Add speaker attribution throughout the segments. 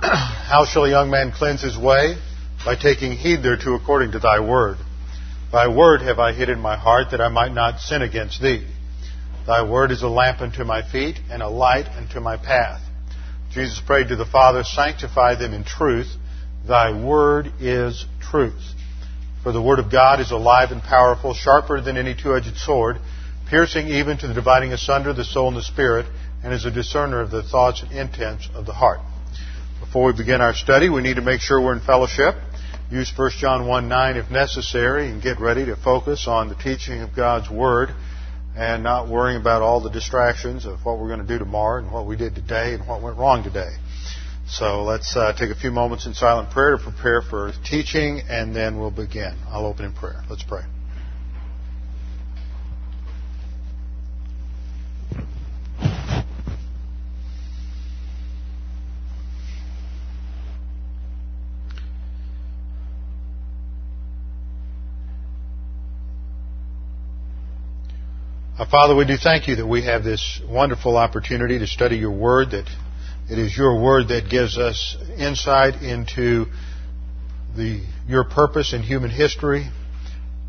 Speaker 1: How shall a young man cleanse his way? By taking heed thereto according to thy word. Thy word have I hid in my heart that I might not sin against thee. Thy word is a lamp unto my feet and a light unto my path. Jesus prayed to the Father, sanctify them in truth. Thy word is truth. For the word of God is alive and powerful, sharper than any two-edged sword, piercing even to the dividing asunder the soul and the spirit, and is a discerner of the thoughts and intents of the heart. Before we begin our study, we need to make sure we're in fellowship. Use 1 John 1 9 if necessary and get ready to focus on the teaching of God's Word and not worrying about all the distractions of what we're going to do tomorrow and what we did today and what went wrong today. So let's uh, take a few moments in silent prayer to prepare for teaching and then we'll begin. I'll open in prayer. Let's pray. Our Father, we do thank you that we have this wonderful opportunity to study your word, that it is your word that gives us insight into the, your purpose in human history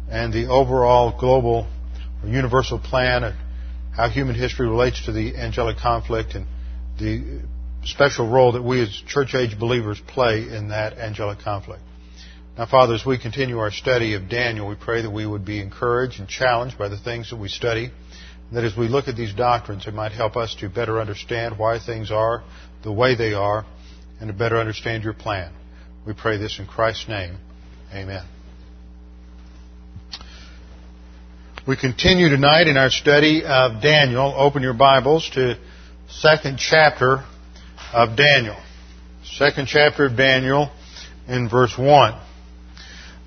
Speaker 1: and the overall global or universal plan of how human history relates to the angelic conflict and the special role that we as church age believers play in that angelic conflict. Now, Father, as we continue our study of Daniel, we pray that we would be encouraged and challenged by the things that we study. And that as we look at these doctrines, it might help us to better understand why things are the way they are and to better understand your plan. We pray this in Christ's name. Amen. We continue tonight in our study of Daniel. Open your Bibles to second chapter of Daniel. Second chapter of Daniel in verse 1.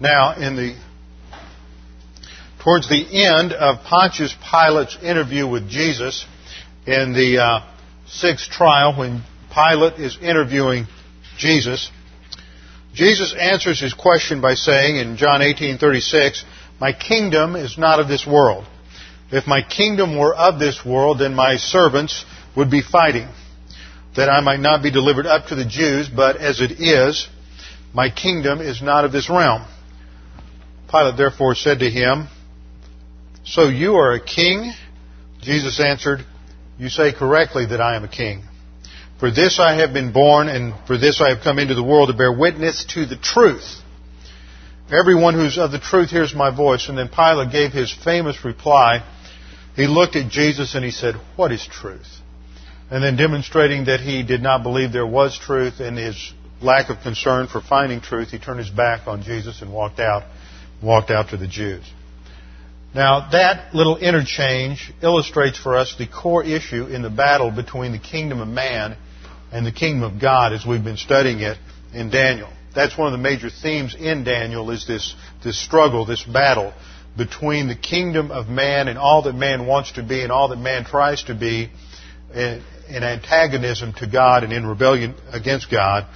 Speaker 1: Now, in the towards the end of Pontius Pilate's interview with Jesus in the uh, sixth trial, when Pilate is interviewing Jesus, Jesus answers his question by saying in John 18:36, "My kingdom is not of this world. If my kingdom were of this world, then my servants would be fighting, that I might not be delivered up to the Jews, but as it is, my kingdom is not of this realm." Pilate therefore said to him, So you are a king? Jesus answered, You say correctly that I am a king. For this I have been born, and for this I have come into the world to bear witness to the truth. Everyone who's of the truth hears my voice. And then Pilate gave his famous reply. He looked at Jesus and he said, What is truth? And then demonstrating that he did not believe there was truth and his lack of concern for finding truth, he turned his back on Jesus and walked out walked out to the Jews. Now, that little interchange illustrates for us the core issue in the battle between the kingdom of man and the kingdom of God as we've been studying it in Daniel. That's one of the major themes in Daniel is this, this struggle, this battle between the kingdom of man and all that man wants to be and all that man tries to be in, in antagonism to God and in rebellion against God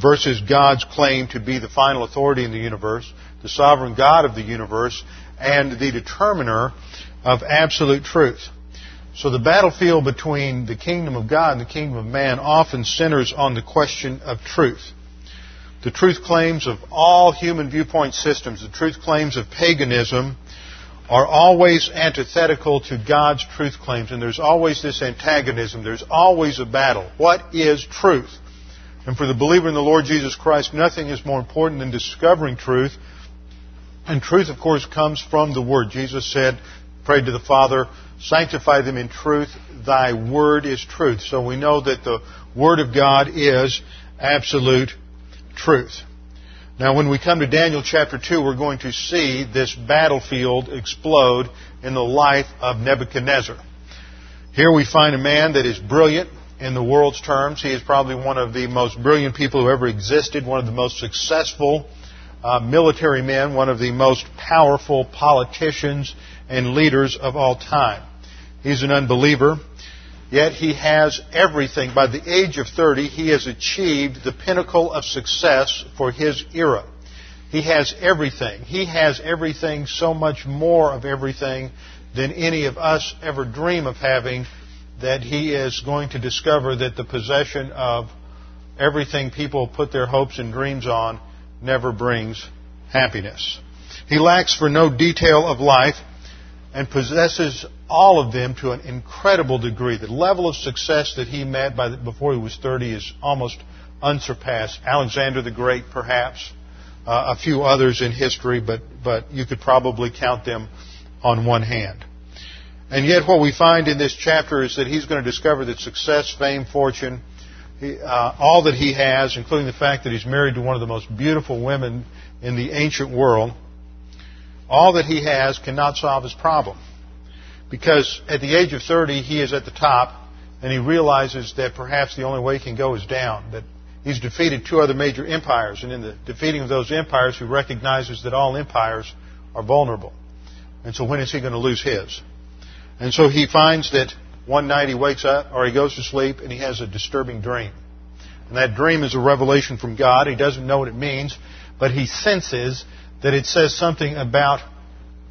Speaker 1: versus God's claim to be the final authority in the universe the sovereign God of the universe, and the determiner of absolute truth. So the battlefield between the kingdom of God and the kingdom of man often centers on the question of truth. The truth claims of all human viewpoint systems, the truth claims of paganism, are always antithetical to God's truth claims, and there's always this antagonism. There's always a battle. What is truth? And for the believer in the Lord Jesus Christ, nothing is more important than discovering truth and truth, of course, comes from the Word. Jesus said, prayed to the Father, sanctify them in truth. Thy Word is truth. So we know that the Word of God is absolute truth. Now, when we come to Daniel chapter 2, we're going to see this battlefield explode in the life of Nebuchadnezzar. Here we find a man that is brilliant, in the world's terms. He is probably one of the most brilliant people who ever existed, one of the most successful uh, military men, one of the most powerful politicians and leaders of all time. He's an unbeliever, yet he has everything. By the age of 30, he has achieved the pinnacle of success for his era. He has everything. He has everything, so much more of everything than any of us ever dream of having, that he is going to discover that the possession of everything people put their hopes and dreams on never brings happiness. He lacks for no detail of life and possesses all of them to an incredible degree. The level of success that he met the, before he was 30 is almost unsurpassed. Alexander the Great, perhaps, uh, a few others in history, but, but you could probably count them on one hand. And yet, what we find in this chapter is that he's going to discover that success, fame, fortune, he, uh, all that he has, including the fact that he's married to one of the most beautiful women in the ancient world, all that he has cannot solve his problem. Because at the age of 30, he is at the top, and he realizes that perhaps the only way he can go is down. That he's defeated two other major empires, and in the defeating of those empires, he recognizes that all empires are vulnerable. And so when is he going to lose his? And so he finds that one night he wakes up, or he goes to sleep, and he has a disturbing dream. And that dream is a revelation from God. He doesn't know what it means, but he senses that it says something about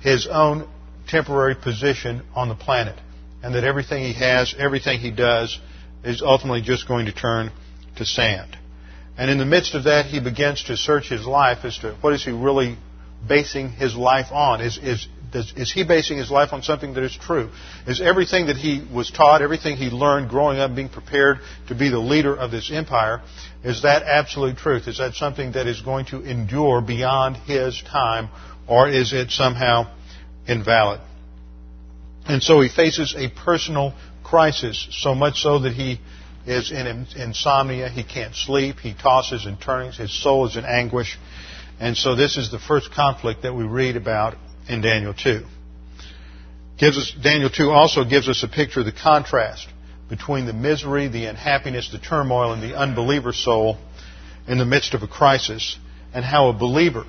Speaker 1: his own temporary position on the planet. And that everything he has, everything he does, is ultimately just going to turn to sand. And in the midst of that, he begins to search his life as to what is he really basing his life on? Is, is, does, is he basing his life on something that is true? Is everything that he was taught, everything he learned growing up, being prepared to be the leader of this empire, is that absolute truth? Is that something that is going to endure beyond his time, or is it somehow invalid? And so he faces a personal crisis, so much so that he is in insomnia. He can't sleep. He tosses and turns. His soul is in anguish. And so this is the first conflict that we read about in Daniel 2. Gives us, Daniel 2 also gives us a picture of the contrast between the misery, the unhappiness, the turmoil, in the unbeliever's soul in the midst of a crisis, and how a believer,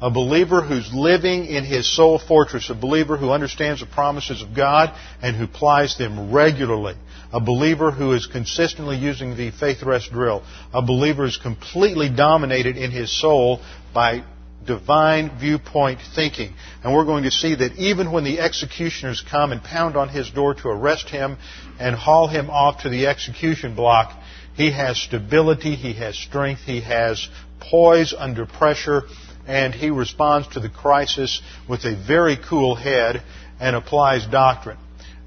Speaker 1: a believer who's living in his soul fortress, a believer who understands the promises of God and who applies them regularly, a believer who is consistently using the faith rest drill, a believer is completely dominated in his soul by divine viewpoint thinking. And we're going to see that even when the executioners come and pound on his door to arrest him and haul him off to the execution block, he has stability, he has strength, he has poise under pressure, and he responds to the crisis with a very cool head and applies doctrine.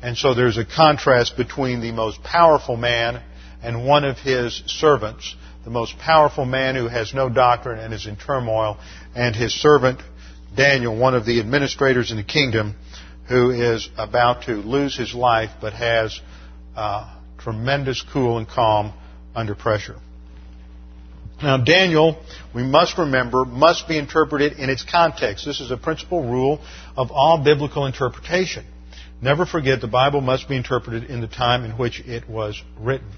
Speaker 1: And so there's a contrast between the most powerful man and one of his servants the most powerful man who has no doctrine and is in turmoil, and his servant Daniel, one of the administrators in the kingdom, who is about to lose his life but has uh, tremendous cool and calm under pressure. Now, Daniel, we must remember, must be interpreted in its context. This is a principal rule of all biblical interpretation. Never forget the Bible must be interpreted in the time in which it was written.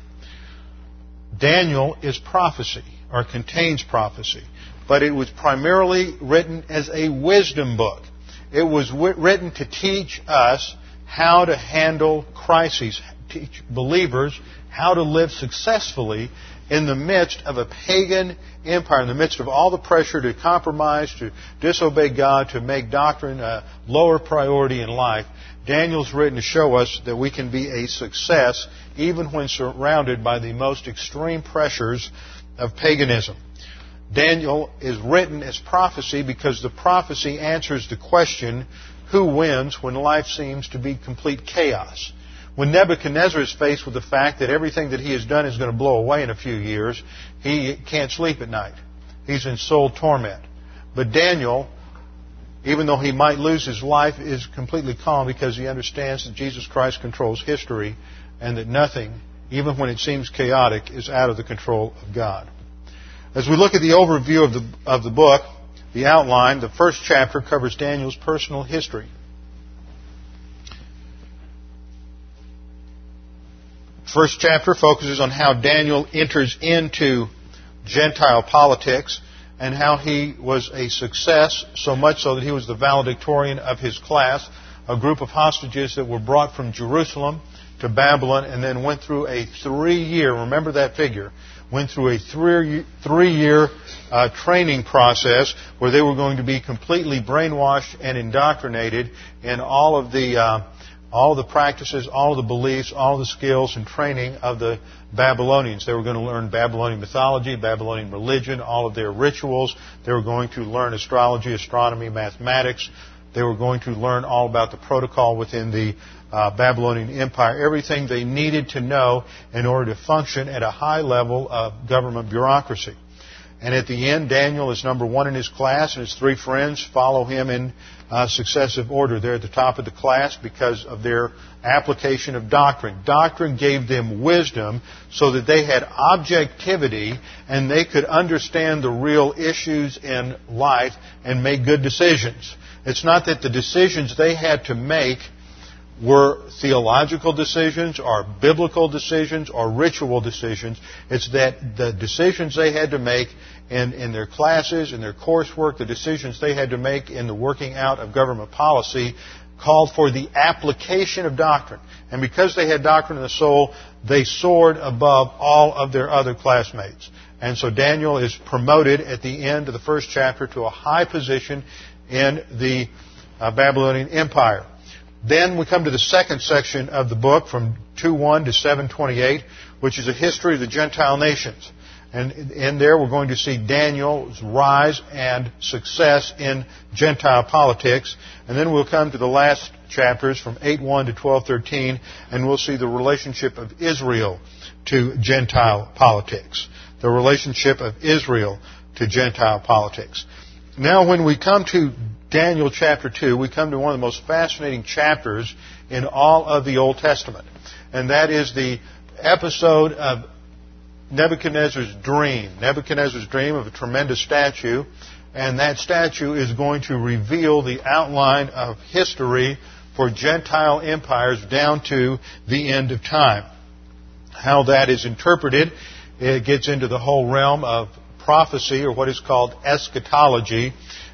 Speaker 1: Daniel is prophecy, or contains prophecy, but it was primarily written as a wisdom book. It was written to teach us how to handle crises, teach believers how to live successfully in the midst of a pagan empire, in the midst of all the pressure to compromise, to disobey God, to make doctrine a lower priority in life. Daniel's written to show us that we can be a success even when surrounded by the most extreme pressures of paganism. Daniel is written as prophecy because the prophecy answers the question, who wins when life seems to be complete chaos? When Nebuchadnezzar is faced with the fact that everything that he has done is going to blow away in a few years, he can't sleep at night. He's in soul torment. But Daniel even though he might lose his life, is completely calm because he understands that Jesus Christ controls history and that nothing, even when it seems chaotic, is out of the control of God. As we look at the overview of the, of the book, the outline, the first chapter covers Daniel's personal history. First chapter focuses on how Daniel enters into Gentile politics and how he was a success, so much so that he was the valedictorian of his class, a group of hostages that were brought from Jerusalem to Babylon and then went through a three year, remember that figure, went through a three, three year uh, training process where they were going to be completely brainwashed and indoctrinated in all of the uh, all the practices, all of the beliefs, all the skills and training of the Babylonians. They were going to learn Babylonian mythology, Babylonian religion, all of their rituals. They were going to learn astrology, astronomy, mathematics. They were going to learn all about the protocol within the uh, Babylonian Empire, everything they needed to know in order to function at a high level of government bureaucracy. And at the end, Daniel is number one in his class, and his three friends follow him in uh, successive order. They're at the top of the class because of their application of doctrine. Doctrine gave them wisdom so that they had objectivity and they could understand the real issues in life and make good decisions. It's not that the decisions they had to make were theological decisions or biblical decisions or ritual decisions. It's that the decisions they had to make in, in their classes, in their coursework, the decisions they had to make in the working out of government policy called for the application of doctrine. And because they had doctrine in the soul, they soared above all of their other classmates. And so Daniel is promoted at the end of the first chapter to a high position in the uh, Babylonian Empire. Then we come to the second section of the book from 2.1 to 7.28, which is a history of the Gentile nations. And in there we're going to see Daniel's rise and success in Gentile politics. And then we'll come to the last chapters from 8.1 to 12.13, and we'll see the relationship of Israel to Gentile politics. The relationship of Israel to Gentile politics. Now when we come to Daniel chapter 2, we come to one of the most fascinating chapters in all of the Old Testament. And that is the episode of Nebuchadnezzar's dream. Nebuchadnezzar's dream of a tremendous statue. And that statue is going to reveal the outline of history for Gentile empires down to the end of time. How that is interpreted, it gets into the whole realm of prophecy or what is called eschatology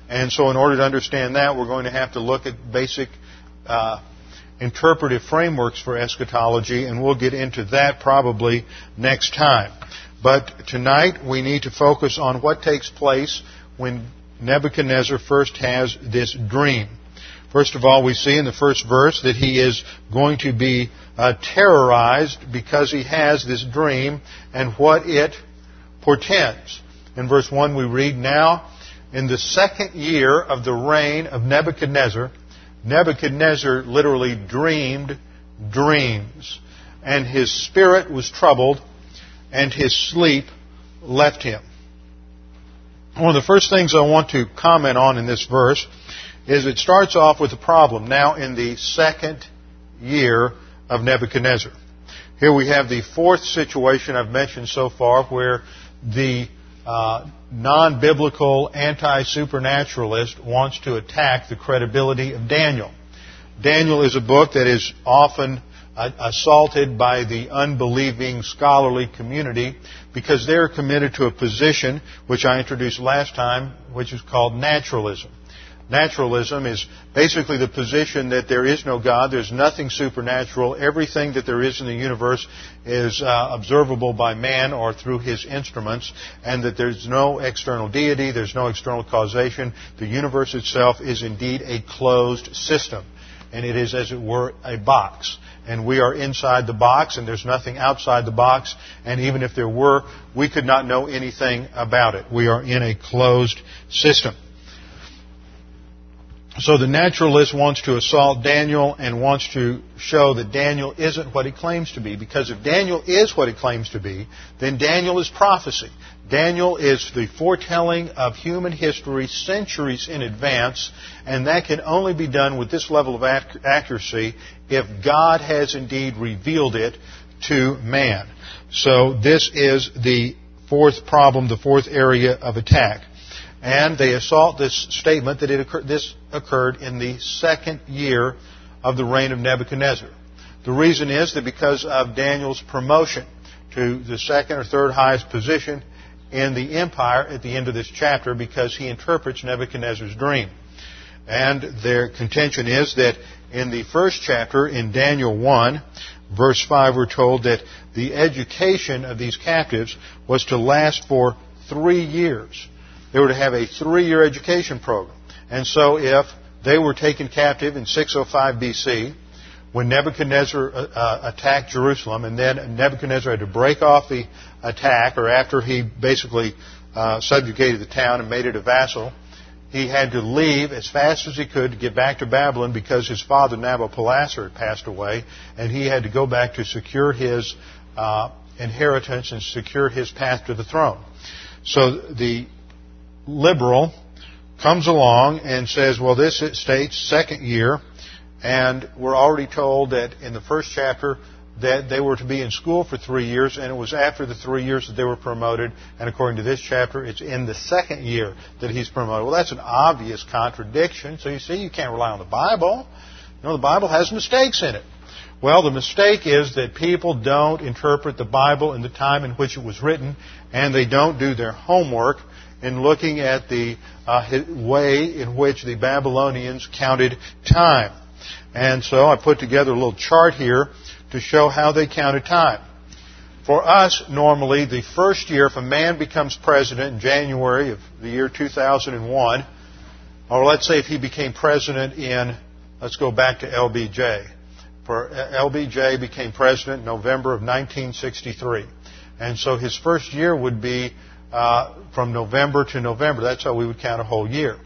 Speaker 1: and so, in order to understand that, we're going to have to look at basic uh, interpretive frameworks for eschatology, and we'll get into that probably next time. But tonight, we need to focus on what takes place when Nebuchadnezzar first has this dream. First of all, we see in the first verse that he is going to be uh, terrorized because he has this dream and what it portends. In verse 1, we read, Now in the second year of the reign of Nebuchadnezzar, Nebuchadnezzar literally dreamed dreams, and his spirit was troubled, and his sleep left him. One of the first things I want to comment on in this verse is it starts off with a problem now in the second year of Nebuchadnezzar. Here we have the fourth situation I've mentioned so far where the uh, non-biblical anti-supernaturalist wants to attack the credibility of Daniel. Daniel is a book that is often uh, assaulted by the unbelieving scholarly community because they're committed to a position which I introduced last time, which is called naturalism. Naturalism is basically the position that there is no God, there's nothing supernatural, everything that there is in the universe is uh, observable by man or through his instruments, and that there's no external deity, there's no external causation. The universe itself is indeed a closed system, and it is, as it were, a box. And we are inside the box, and there's nothing outside the box, and even if there were, we could not know anything about it. We are in a closed system. So the naturalist wants to assault Daniel and wants to show that Daniel isn't what he claims to be. Because if Daniel is what he claims to be, then Daniel is prophecy. Daniel is the foretelling of human history centuries in advance, and that can only be done with this level of accuracy if God has indeed revealed it to man. So this is the fourth problem, the fourth area of attack. And they assault this statement that it occurred, this occurred in the second year of the reign of Nebuchadnezzar. The reason is that because of Daniel's promotion to the second or third highest position in the empire at the end of this chapter because he interprets Nebuchadnezzar's dream. And their contention is that in the first chapter, in Daniel 1, verse 5, we're told that the education of these captives was to last for three years. They were to have a three year education program. And so if they were taken captive in 605 BC, when Nebuchadnezzar uh, uh, attacked Jerusalem, and then Nebuchadnezzar had to break off the attack, or after he basically uh, subjugated the town and made it a vassal, he had to leave as fast as he could to get back to Babylon because his father Nabopolassar had passed away, and he had to go back to secure his uh, inheritance and secure his path to the throne. So the liberal comes along and says, well, this states second year, and we're already told that in the first chapter that they were to be in school for three years, and it was after the three years that they were promoted. And according to this chapter, it's in the second year that he's promoted. Well, that's an obvious contradiction. So you see, you can't rely on the Bible. You know, the Bible has mistakes in it. Well, the mistake is that people don't interpret the Bible in the time in which it was written, and they don't do their homework in looking at the uh, way in which the Babylonians counted time. And so I put together a little chart here to show how they counted time. For us, normally, the first year, if a man becomes president in January of the year 2001, or let's say if he became president in, let's go back to LBJ. For LBJ became president in November of 1963. And so his first year would be uh, from November to November. That's how we would count a whole year.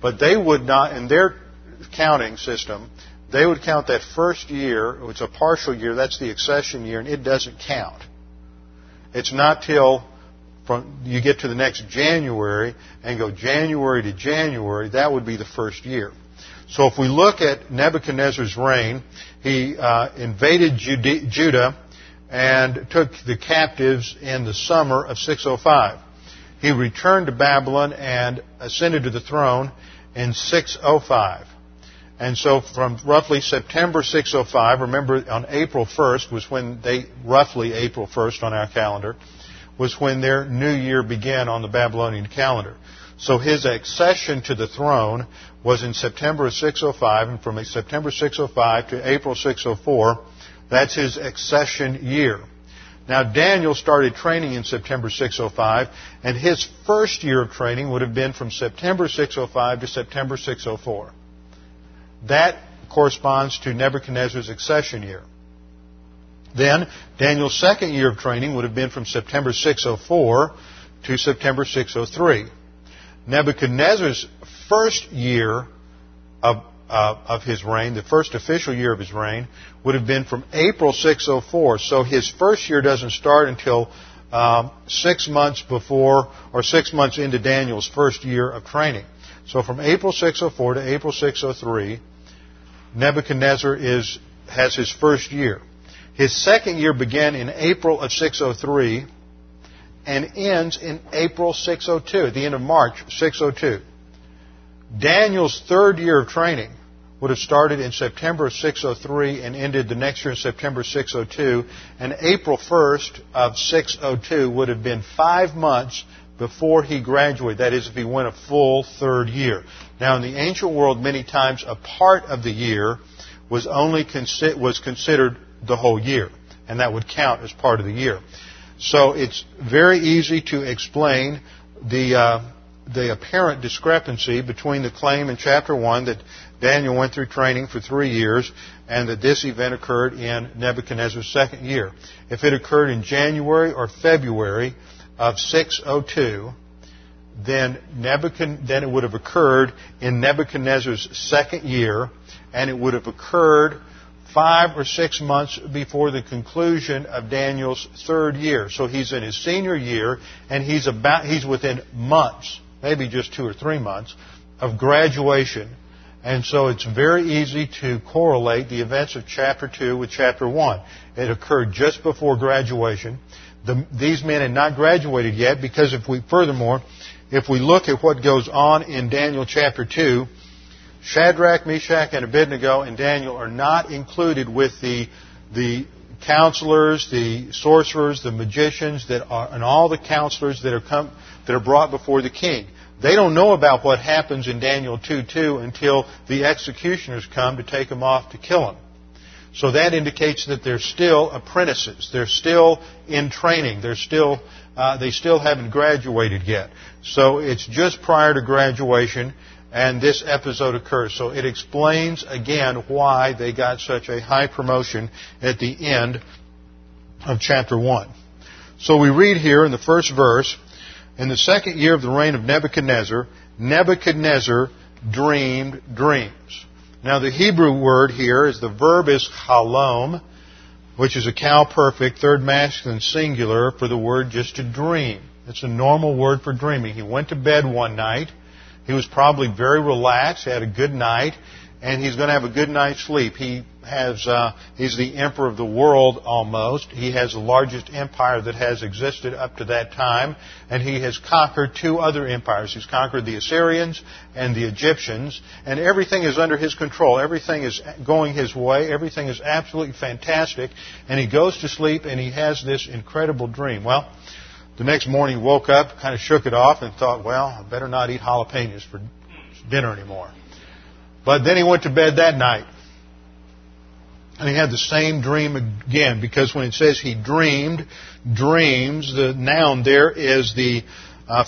Speaker 1: But they would not, in their counting system, they would count that first year, it's a partial year, that's the accession year, and it doesn't count. It's not till from, you get to the next January and go January to January, that would be the first year. So if we look at Nebuchadnezzar's reign, he uh, invaded Judah and took the captives in the summer of 605. He returned to Babylon and ascended to the throne in 605. And so from roughly September 605, remember on April 1st was when they, roughly April 1st on our calendar, was when their new year began on the Babylonian calendar. So his accession to the throne was in September of 605, and from September 605 to April 604, that's his accession year. Now Daniel started training in September 605, and his first year of training would have been from September 605 to September 604. That corresponds to Nebuchadnezzar's accession year. Then, Daniel's second year of training would have been from September 604 to September 603. Nebuchadnezzar's first year of, uh, of his reign, the first official year of his reign, would have been from April 604. So his first year doesn't start until um, six months before or six months into Daniel's first year of training. So from April 604 to April 603, Nebuchadnezzar is, has his first year. His second year began in April of 603 and ends in April 602, at the end of March 602. Daniel's third year of training would have started in September of 603 and ended the next year in September 602. And April 1st of 602 would have been five months before he graduated. That is, if he went a full third year. Now, in the ancient world, many times a part of the year was only consi- was considered the whole year, and that would count as part of the year. So it's very easy to explain the uh, the apparent discrepancy between the claim in chapter one that Daniel went through training for three years and that this event occurred in Nebuchadnezzar's second year. If it occurred in January or February, of 602, then, then it would have occurred in Nebuchadnezzar's second year, and it would have occurred five or six months before the conclusion of Daniel's third year. So he's in his senior year, and he's about he's within months, maybe just two or three months, of graduation. And so it's very easy to correlate the events of chapter 2 with chapter 1. It occurred just before graduation the, these men had not graduated yet because if we, furthermore, if we look at what goes on in Daniel chapter 2, Shadrach, Meshach, and Abednego and Daniel are not included with the the counselors, the sorcerers, the magicians, that are, and all the counselors that are come, that are brought before the king. They don't know about what happens in Daniel 2:2 until the executioners come to take him off to kill him. So that indicates that they're still apprentices. They're still in training. They're still, uh, they still haven't graduated yet. So it's just prior to graduation, and this episode occurs. So it explains again why they got such a high promotion at the end of chapter 1. So we read here in the first verse, in the second year of the reign of Nebuchadnezzar, Nebuchadnezzar dreamed dreams. Now the Hebrew word here is the verb is halom, which is a Qal perfect, third masculine singular for the word just to dream. It's a normal word for dreaming. He went to bed one night. He was probably very relaxed, had a good night, and he's going to have a good night's sleep. He has, uh, he's the emperor of the world almost. He has the largest empire that has existed up to that time, and he has conquered two other empires. He's conquered the Assyrians and the Egyptians, and everything is under his control. Everything is going his way. Everything is absolutely fantastic, and he goes to sleep and he has this incredible dream. Well, the next morning woke up, kind of shook it off, and thought, well, I better not eat jalapenos for dinner anymore. But then he went to bed that night. And he had the same dream again, because when it says he dreamed, dreams, the noun there is the uh,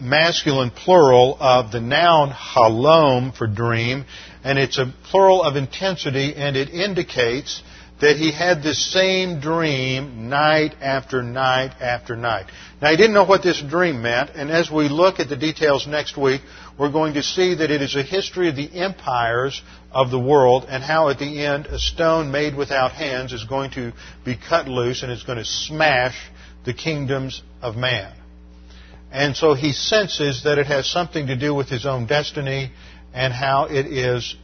Speaker 1: masculine plural of the noun halom for dream, and it's a plural of intensity, and it indicates that he had the same dream night after night after night. Now, he didn't know what this dream meant, and as we look at the details next week, we're going to see that it is a history of the empires of the world and how at the end a stone made without hands is going to be cut loose and is going to smash the kingdoms of man. And so he senses that it has something to do with his own destiny and how it is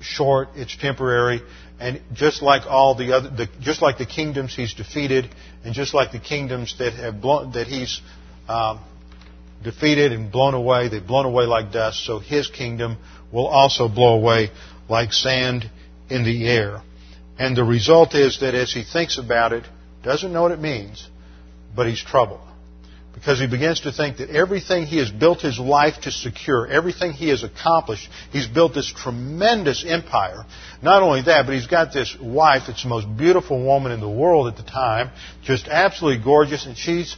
Speaker 1: short, it's temporary, and just like all the other, the, just like the kingdoms he's defeated, and just like the kingdoms that have blown, that he's um, defeated and blown away, they've blown away like dust. So his kingdom will also blow away like sand in the air. And the result is that as he thinks about it, doesn't know what it means, but he's troubled because he begins to think that everything he has built his life to secure, everything he has accomplished, he's built this tremendous empire. Not only that, but he's got this wife that's the most beautiful woman in the world at the time, just absolutely gorgeous, and she's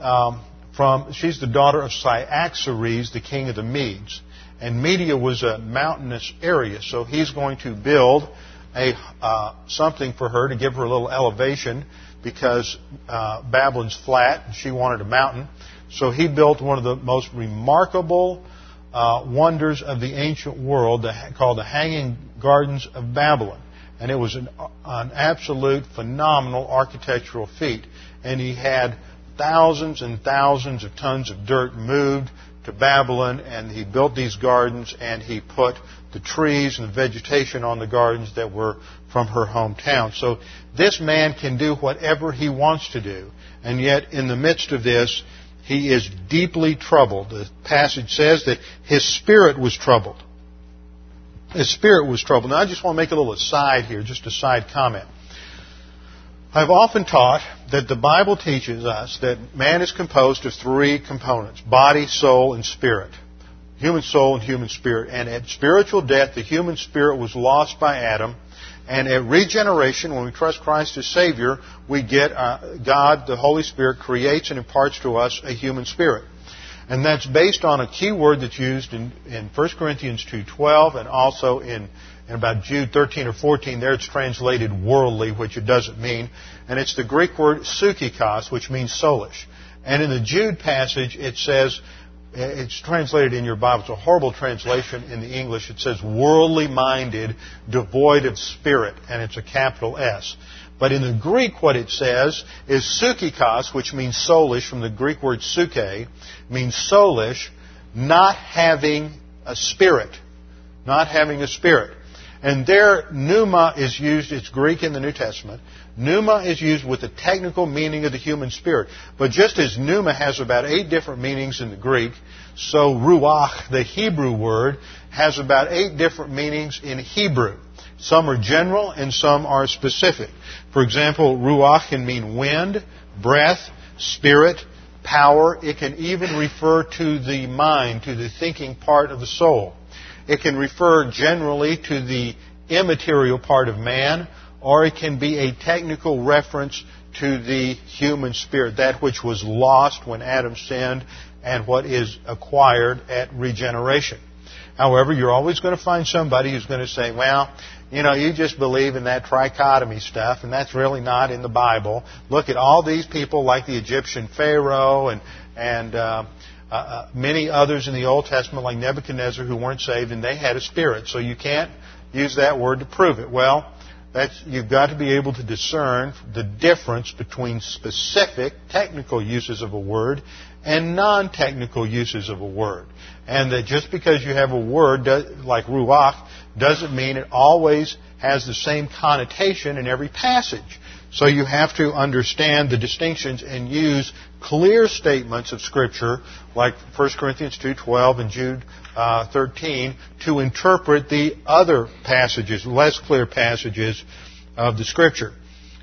Speaker 1: um, from she's the daughter of Cyaxares, the king of the Medes. And Media was a mountainous area, so he's going to build a uh, something for her to give her a little elevation because uh, Babylon's flat and she wanted a mountain. So he built one of the most remarkable uh, wonders of the ancient world called the Hanging Gardens of Babylon. And it was an, an absolute phenomenal architectural feat. And he had thousands and thousands of tons of dirt moved to Babylon, and he built these gardens, and he put the trees and the vegetation on the gardens that were from her hometown. So this man can do whatever he wants to do, and yet in the midst of this, he is deeply troubled. The passage says that his spirit was troubled. His spirit was troubled. Now I just want to make a little aside here, just a side comment. I've often taught that the Bible teaches us that man is composed of three components body, soul, and spirit. Human soul and human spirit. And at spiritual death, the human spirit was lost by Adam. And at regeneration, when we trust Christ as Savior, we get uh, God, the Holy Spirit, creates and imparts to us a human spirit. And that's based on a key word that's used in, in 1 Corinthians 2.12 and also in in about Jude 13 or 14, there it's translated worldly, which it doesn't mean. And it's the Greek word psychikos, which means soulish. And in the Jude passage, it says, it's translated in your Bible. It's a horrible translation in the English. It says worldly minded, devoid of spirit, and it's a capital S. But in the Greek, what it says is psychikos, which means soulish, from the Greek word psyche, means soulish, not having a spirit. Not having a spirit. And there, pneuma is used, it's Greek in the New Testament. Pneuma is used with the technical meaning of the human spirit. But just as pneuma has about eight different meanings in the Greek, so ruach, the Hebrew word, has about eight different meanings in Hebrew. Some are general and some are specific. For example, ruach can mean wind, breath, spirit, power. It can even refer to the mind, to the thinking part of the soul. It can refer generally to the immaterial part of man, or it can be a technical reference to the human spirit, that which was lost when Adam sinned and what is acquired at regeneration. However, you're always going to find somebody who's going to say, well, you know, you just believe in that trichotomy stuff, and that's really not in the Bible. Look at all these people like the Egyptian Pharaoh and, and uh, uh, uh, many others in the Old Testament, like Nebuchadnezzar, who weren't saved, and they had a spirit. So you can't use that word to prove it. Well, that's, you've got to be able to discern the difference between specific technical uses of a word and non-technical uses of a word. And that just because you have a word like ruach doesn't mean it always has the same connotation in every passage. So you have to understand the distinctions and use clear statements of Scripture, like 1 Corinthians 2.12 and Jude uh, 13, to interpret the other passages, less clear passages of the Scripture.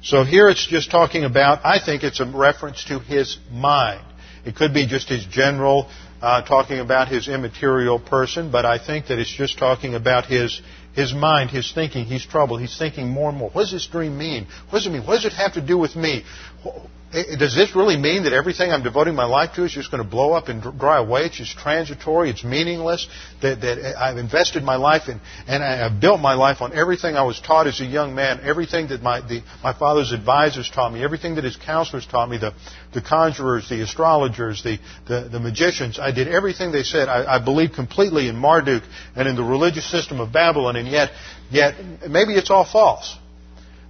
Speaker 1: So here it's just talking about, I think it's a reference to his mind. It could be just his general uh, talking about his immaterial person, but I think that it's just talking about his his mind, his thinking. He's troubled. He's thinking more and more. What does this dream mean? What does it mean? What does it have to do with me? Does this really mean that everything I'm devoting my life to is just going to blow up and dry away? It's just transitory. It's meaningless. That, that I've invested my life in, and I've built my life on everything I was taught as a young man, everything that my, the, my father's advisors taught me, everything that his counselors taught me, the, the conjurers, the astrologers, the, the, the magicians. I did everything they said. I, I believed completely in Marduk and in the religious system of Babylon, and yet, yet maybe it's all false.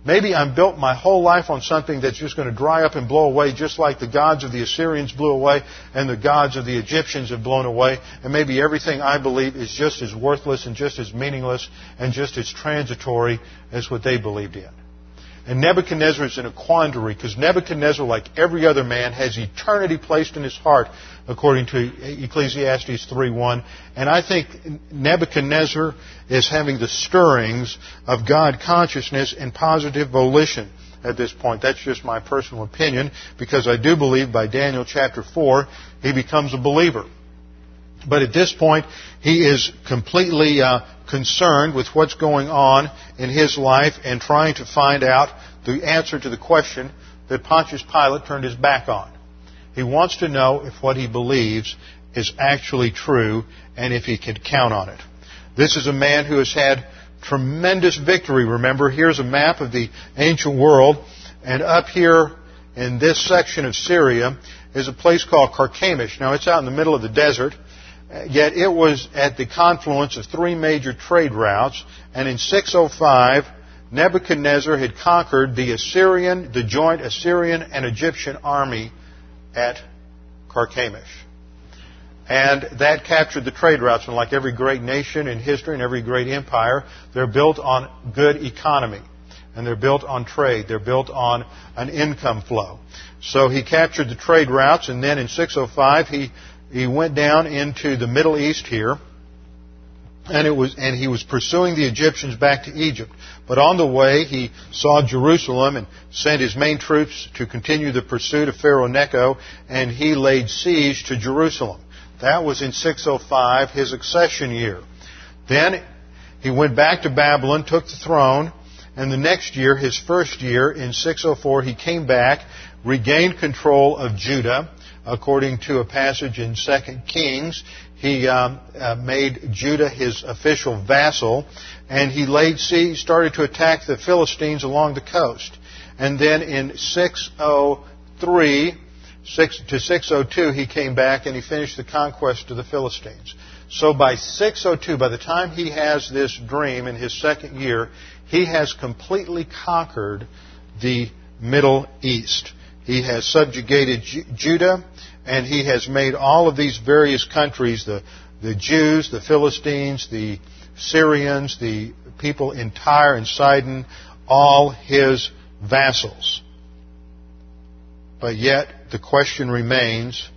Speaker 1: Maybe I'm built my whole life on something that's just going to dry up and blow away, just like the gods of the Assyrians blew away and the gods of the Egyptians have blown away. And maybe everything I believe is just as worthless and just as meaningless and just as transitory as what they believed in. And Nebuchadnezzar is in a quandary because Nebuchadnezzar, like every other man, has eternity placed in his heart, according to Ecclesiastes 3.1. And I think Nebuchadnezzar is having the stirrings of God consciousness and positive volition at this point. That's just my personal opinion because I do believe by Daniel chapter 4 he becomes a believer. But at this point, he is completely uh, concerned with what's going on in his life and trying to find out the answer to the question that Pontius Pilate turned his back on. He wants to know if what he believes is actually true and if he can count on it. This is a man who has had tremendous victory. Remember, here's a map of the ancient world, and up here in this section of Syria is a place called Carchemish. Now, it's out in the middle of the desert. Yet it was at the confluence of three major trade routes, and in 605, Nebuchadnezzar had conquered the Assyrian, the joint Assyrian and Egyptian army at Carchemish. And that captured the trade routes. And like every great nation in history and every great empire, they're built on good economy. And they're built on trade. They're built on an income flow. So he captured the trade routes, and then in 605 he he went down into the Middle East here, and it was and he was pursuing the Egyptians back to Egypt. But on the way, he saw Jerusalem and sent his main troops to continue the pursuit of Pharaoh Necho, and he laid siege to Jerusalem. That was in 605, his accession year. Then he went back to Babylon, took the throne, and the next year, his first year, in 604, he came back, regained control of Judah, according to a passage in 2 Kings. He um, uh, made Judah his official vassal, and he laid siege, started to attack the Philistines along the coast. And then in 603 6 to 602, he came back and he finished the conquest of the Philistines. So by 602, by the time he has this dream in his second year, he has completely conquered the Middle East. He has subjugated Judah, and he has made all of these various countries, the, the Jews, the Philistines, the Syrians, the people in Tyre and Sidon, all his vassals. But yet, the question remains,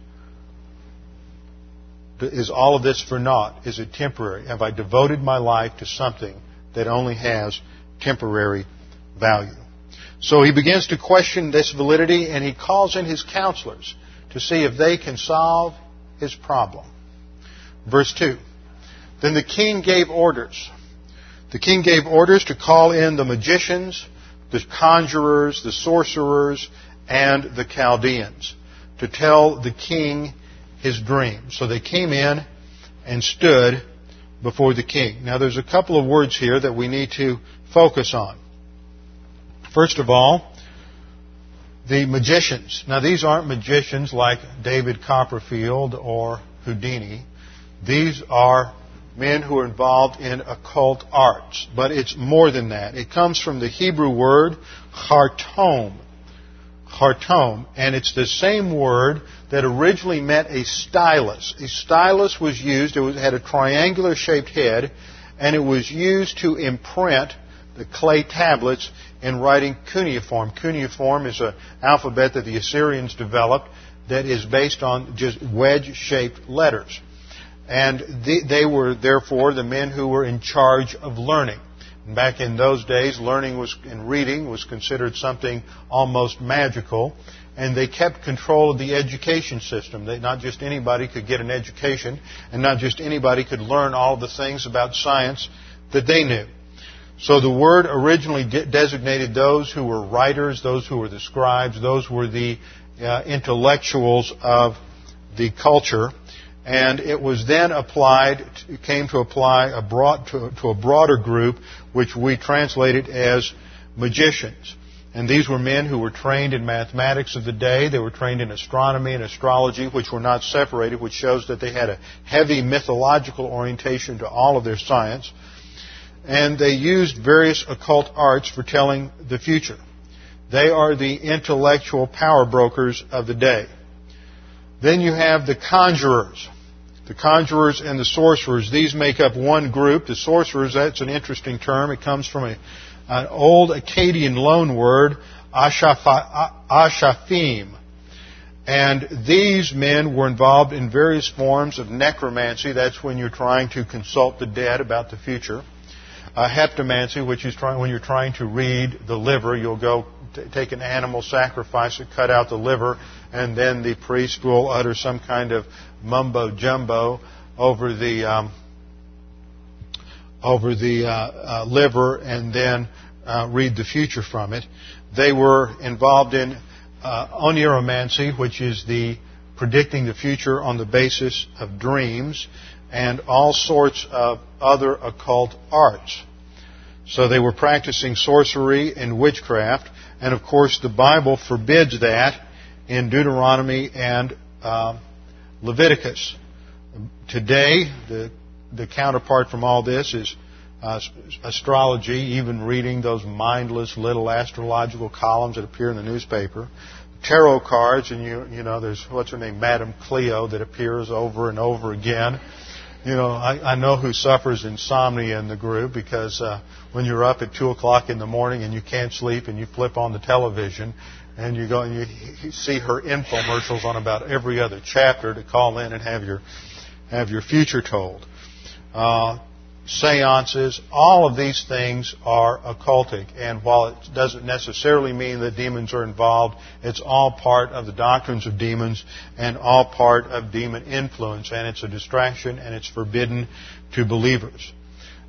Speaker 1: is all of this for naught? Is it temporary? Have I devoted my life to something that only has temporary value. So he begins to question this validity and he calls in his counselors to see if they can solve his problem. Verse 2. Then the king gave orders. The king gave orders to call in the magicians, the conjurers, the sorcerers, and the Chaldeans to tell the king his dream. So they came in and stood before the king. Now there's a couple of words here that we need to focus on. First of all, the magicians. Now these aren't magicians like David Copperfield or Houdini. These are men who are involved in occult arts. But it's more than that. It comes from the Hebrew word chartom. Chartom. And it's the same word that originally meant a stylus. A stylus was used, it had a triangular shaped head, and it was used to imprint the clay tablets in writing cuneiform. Cuneiform is an alphabet that the Assyrians developed that is based on just wedge shaped letters. And they were therefore the men who were in charge of learning. Back in those days, learning was, and reading was considered something almost magical, and they kept control of the education system. They, not just anybody could get an education, and not just anybody could learn all the things about science that they knew. So the word originally de- designated those who were writers, those who were the scribes, those were the uh, intellectuals of the culture and it was then applied, came to apply a broad, to, to a broader group, which we translated as magicians. And these were men who were trained in mathematics of the day. They were trained in astronomy and astrology, which were not separated, which shows that they had a heavy mythological orientation to all of their science. And they used various occult arts for telling the future. They are the intellectual power brokers of the day. Then you have the conjurers. The conjurers and the sorcerers, these make up one group. The sorcerers, that's an interesting term. It comes from a, an old Akkadian loan word, ashafim. And these men were involved in various forms of necromancy. That's when you're trying to consult the dead about the future. Uh, hepatomancy, which is trying, when you're trying to read the liver, you'll go t- take an animal, sacrifice and cut out the liver, and then the priest will utter some kind of mumbo jumbo over the um, over the uh, uh, liver and then uh, read the future from it. They were involved in uh, oneiromancy, which is the predicting the future on the basis of dreams, and all sorts of other occult arts. So they were practicing sorcery and witchcraft, and of course the Bible forbids that in Deuteronomy and uh, Leviticus. Today, the, the counterpart from all this is uh, astrology, even reading those mindless little astrological columns that appear in the newspaper. Tarot cards, and you, you know, there's, what's her name, Madame Cleo, that appears over and over again. You know, I, I know who suffers insomnia in the group because uh, when you're up at 2 o'clock in the morning and you can't sleep and you flip on the television and you go and you see her infomercials on about every other chapter to call in and have your have your future told. Uh, seances, all of these things are occultic, and while it doesn't necessarily mean that demons are involved, it's all part of the doctrines of demons and all part of demon influence, and it's a distraction and it's forbidden to believers.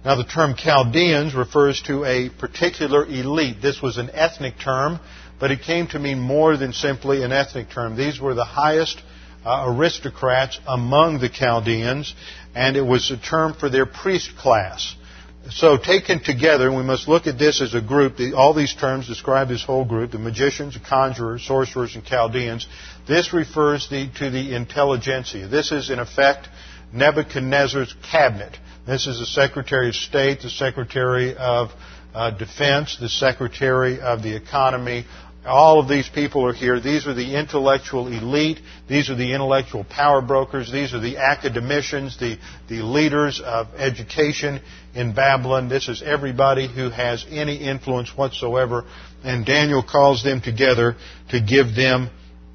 Speaker 1: Now, the term Chaldeans refers to a particular elite. This was an ethnic term but it came to mean more than simply an ethnic term. These were the highest uh, aristocrats among the Chaldeans, and it was a term for their priest class. So taken together, we must look at this as a group. All these terms describe this whole group: the magicians, the conjurers, sorcerers, and Chaldeans. This refers to the intelligentsia. This is, in effect, Nebuchadnezzar's cabinet. This is the Secretary of State, the Secretary of uh, Defense, the Secretary of the Economy, all of these people are here. These are the intellectual elite. These are the intellectual power brokers. These are the academicians, the, the leaders of education in Babylon. This is everybody who has any influence whatsoever. And Daniel calls them together to give them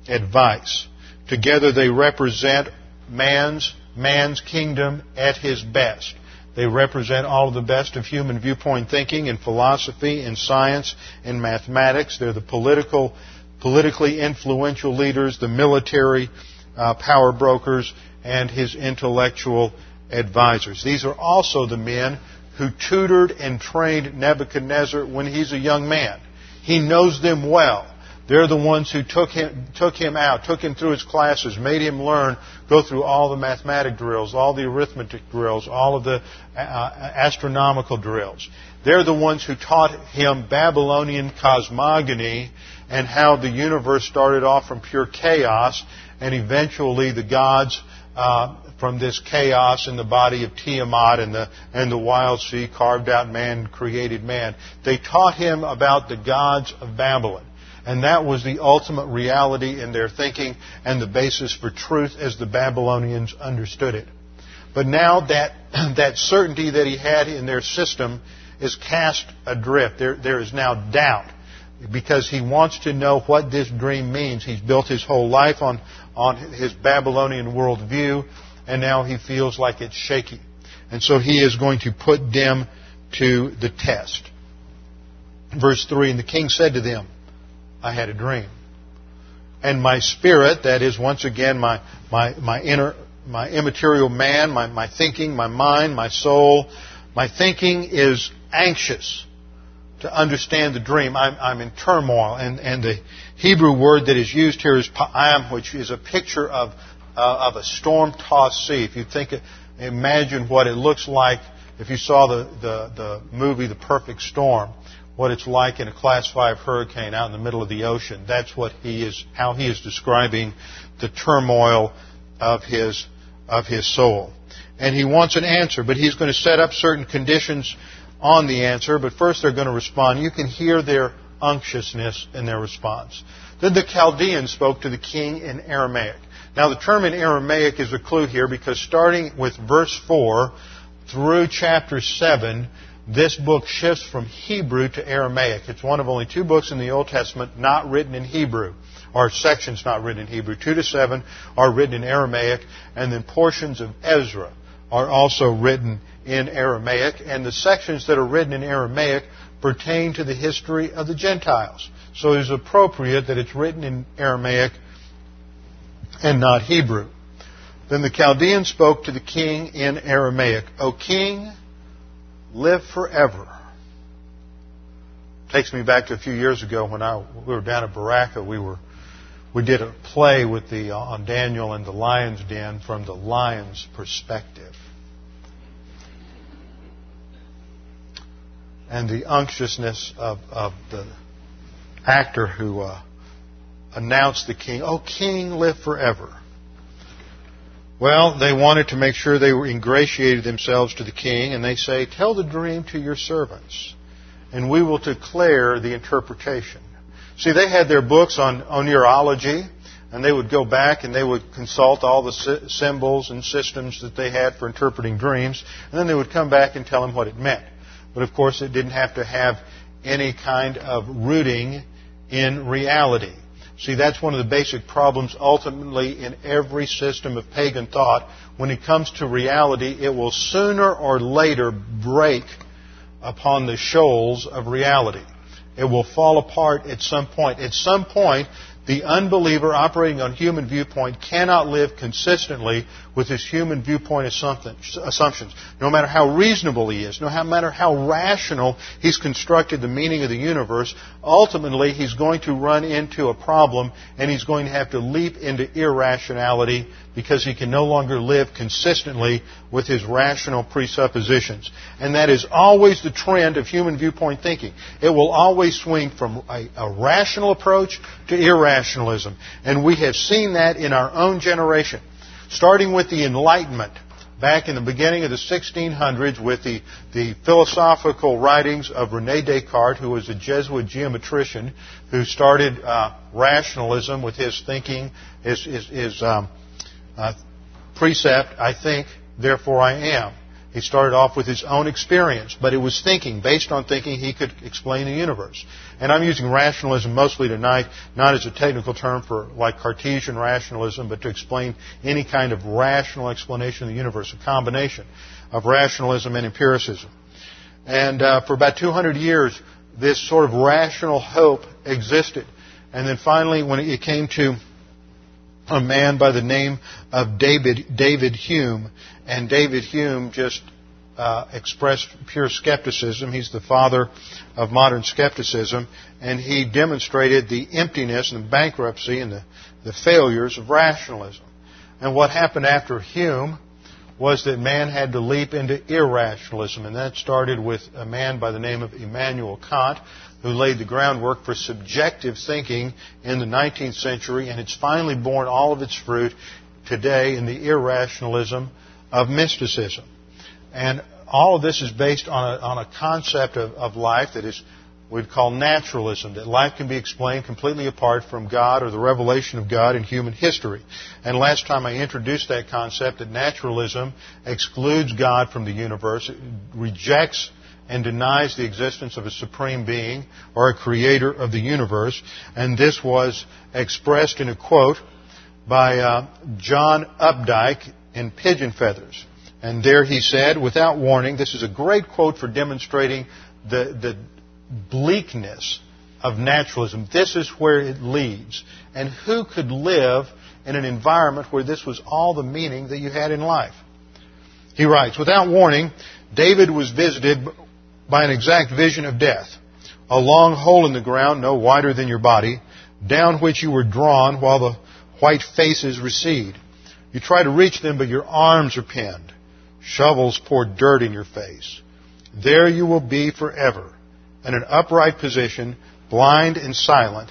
Speaker 1: advice. Together they represent man's, man's kingdom at his best. They represent all of the best of human viewpoint thinking in philosophy, in science, in mathematics. They're the political, politically influential leaders, the military uh, power brokers, and his intellectual advisors. These are also the men who tutored and trained Nebuchadnezzar when he's a young man. He knows them well. They're the ones who took him, took him out, took him through his classes, made him learn, go through all the mathematic drills, all the arithmetic drills, all of the uh, astronomical drills. They're the ones who taught him Babylonian cosmogony and how the universe started off from pure chaos and eventually the gods uh, from this chaos in the body of Tiamat and the, and the wild sea carved out man, created man. They taught him about the gods of Babylon. And that was the ultimate reality in their thinking and the basis for truth as the Babylonians understood it. But now that, that certainty that he had in their system is cast adrift. There, there is now doubt because he wants to know what this dream means. He's built his whole life on, on his Babylonian worldview and now he feels like it's shaky. And so he is going to put them to the test. Verse 3 And the king said to them, I had a dream. And my spirit, that is once again my, my, my inner, my immaterial man, my, my thinking, my mind, my soul, my thinking is anxious to understand the dream. I'm, I'm in turmoil. And, and the Hebrew word that is used here is pa'am, which is a picture of uh, of a storm-tossed sea. If you think, imagine what it looks like if you saw the, the, the movie The Perfect Storm, what it's like in a Class 5 hurricane out in the middle of the ocean. That's what he is, how he is describing the turmoil of his, of his soul. And he wants an answer, but he's going to set up certain conditions on the answer, but first they're going to respond. You can hear their unctuousness in their response. Then the Chaldeans spoke to the king in Aramaic. Now, the term in Aramaic is a clue here because starting with verse 4 through chapter 7, this book shifts from Hebrew to Aramaic. It's one of only two books in the Old Testament not written in Hebrew, or sections not written in Hebrew. 2 to 7 are written in Aramaic, and then portions of Ezra are also written in Aramaic, and the sections that are written in Aramaic pertain to the history of the Gentiles. So it is appropriate that it's written in Aramaic and not Hebrew. Then the Chaldean spoke to the king in Aramaic, O king, live forever. Takes me back to a few years ago when I, we were down at Baraka. We were we did a play with the uh, on Daniel and the lion's den from the lion's perspective. And the unctuousness of, of the actor who uh, announced the king, Oh, king, live forever. Well, they wanted to make sure they ingratiated themselves to the king, and they say, Tell the dream to your servants, and we will declare the interpretation. See, they had their books on oneirology, and they would go back and they would consult all the symbols and systems that they had for interpreting dreams, and then they would come back and tell him what it meant. But of course, it didn't have to have any kind of rooting in reality. See, that's one of the basic problems ultimately in every system of pagan thought. When it comes to reality, it will sooner or later break upon the shoals of reality. It will fall apart at some point. At some point, the unbeliever operating on human viewpoint cannot live consistently with his human viewpoint assumptions. No matter how reasonable he is, no matter how rational he's constructed the meaning of the universe, ultimately he's going to run into a problem and he's going to have to leap into irrationality because he can no longer live consistently with his rational presuppositions. And that is always the trend of human viewpoint thinking. It will always swing from a, a rational approach to irrationalism. And we have seen that in our own generation starting with the Enlightenment back in the beginning of the 1600s with the, the philosophical writings of Rene Descartes, who was a Jesuit geometrician who started uh, rationalism with his thinking, his, his, his um, uh, precept, I think, therefore I am. He started off with his own experience, but it was thinking. Based on thinking, he could explain the universe. And I'm using rationalism mostly tonight, not as a technical term for like Cartesian rationalism, but to explain any kind of rational explanation of the universe, a combination of rationalism and empiricism. And uh, for about 200 years, this sort of rational hope existed. And then finally, when it came to a man by the name of David, David Hume, and David Hume just uh, expressed pure skepticism. He's the father of modern skepticism, and he demonstrated the emptiness and the bankruptcy and the, the failures of rationalism. And what happened after Hume was that man had to leap into irrationalism, and that started with a man by the name of Immanuel Kant, who laid the groundwork for subjective thinking in the 19th century, and it's finally borne all of its fruit today in the irrationalism of mysticism. And all of this is based on a, on a concept of, of life that is we'd call naturalism, that life can be explained completely apart from God or the revelation of God in human history. And last time I introduced that concept that naturalism excludes God from the universe, rejects and denies the existence of a supreme being or a creator of the universe. And this was expressed in a quote by uh, John Updike in Pigeon Feathers. And there he said, without warning, this is a great quote for demonstrating the, the bleakness of naturalism. This is where it leads. And who could live in an environment where this was all the meaning that you had in life? He writes, without warning, David was visited by an exact vision of death. A long hole in the ground, no wider than your body, down which you were drawn while the white faces recede. You try to reach them, but your arms are pinned. Shovels pour dirt in your face. There you will be forever, in an upright position, blind and silent,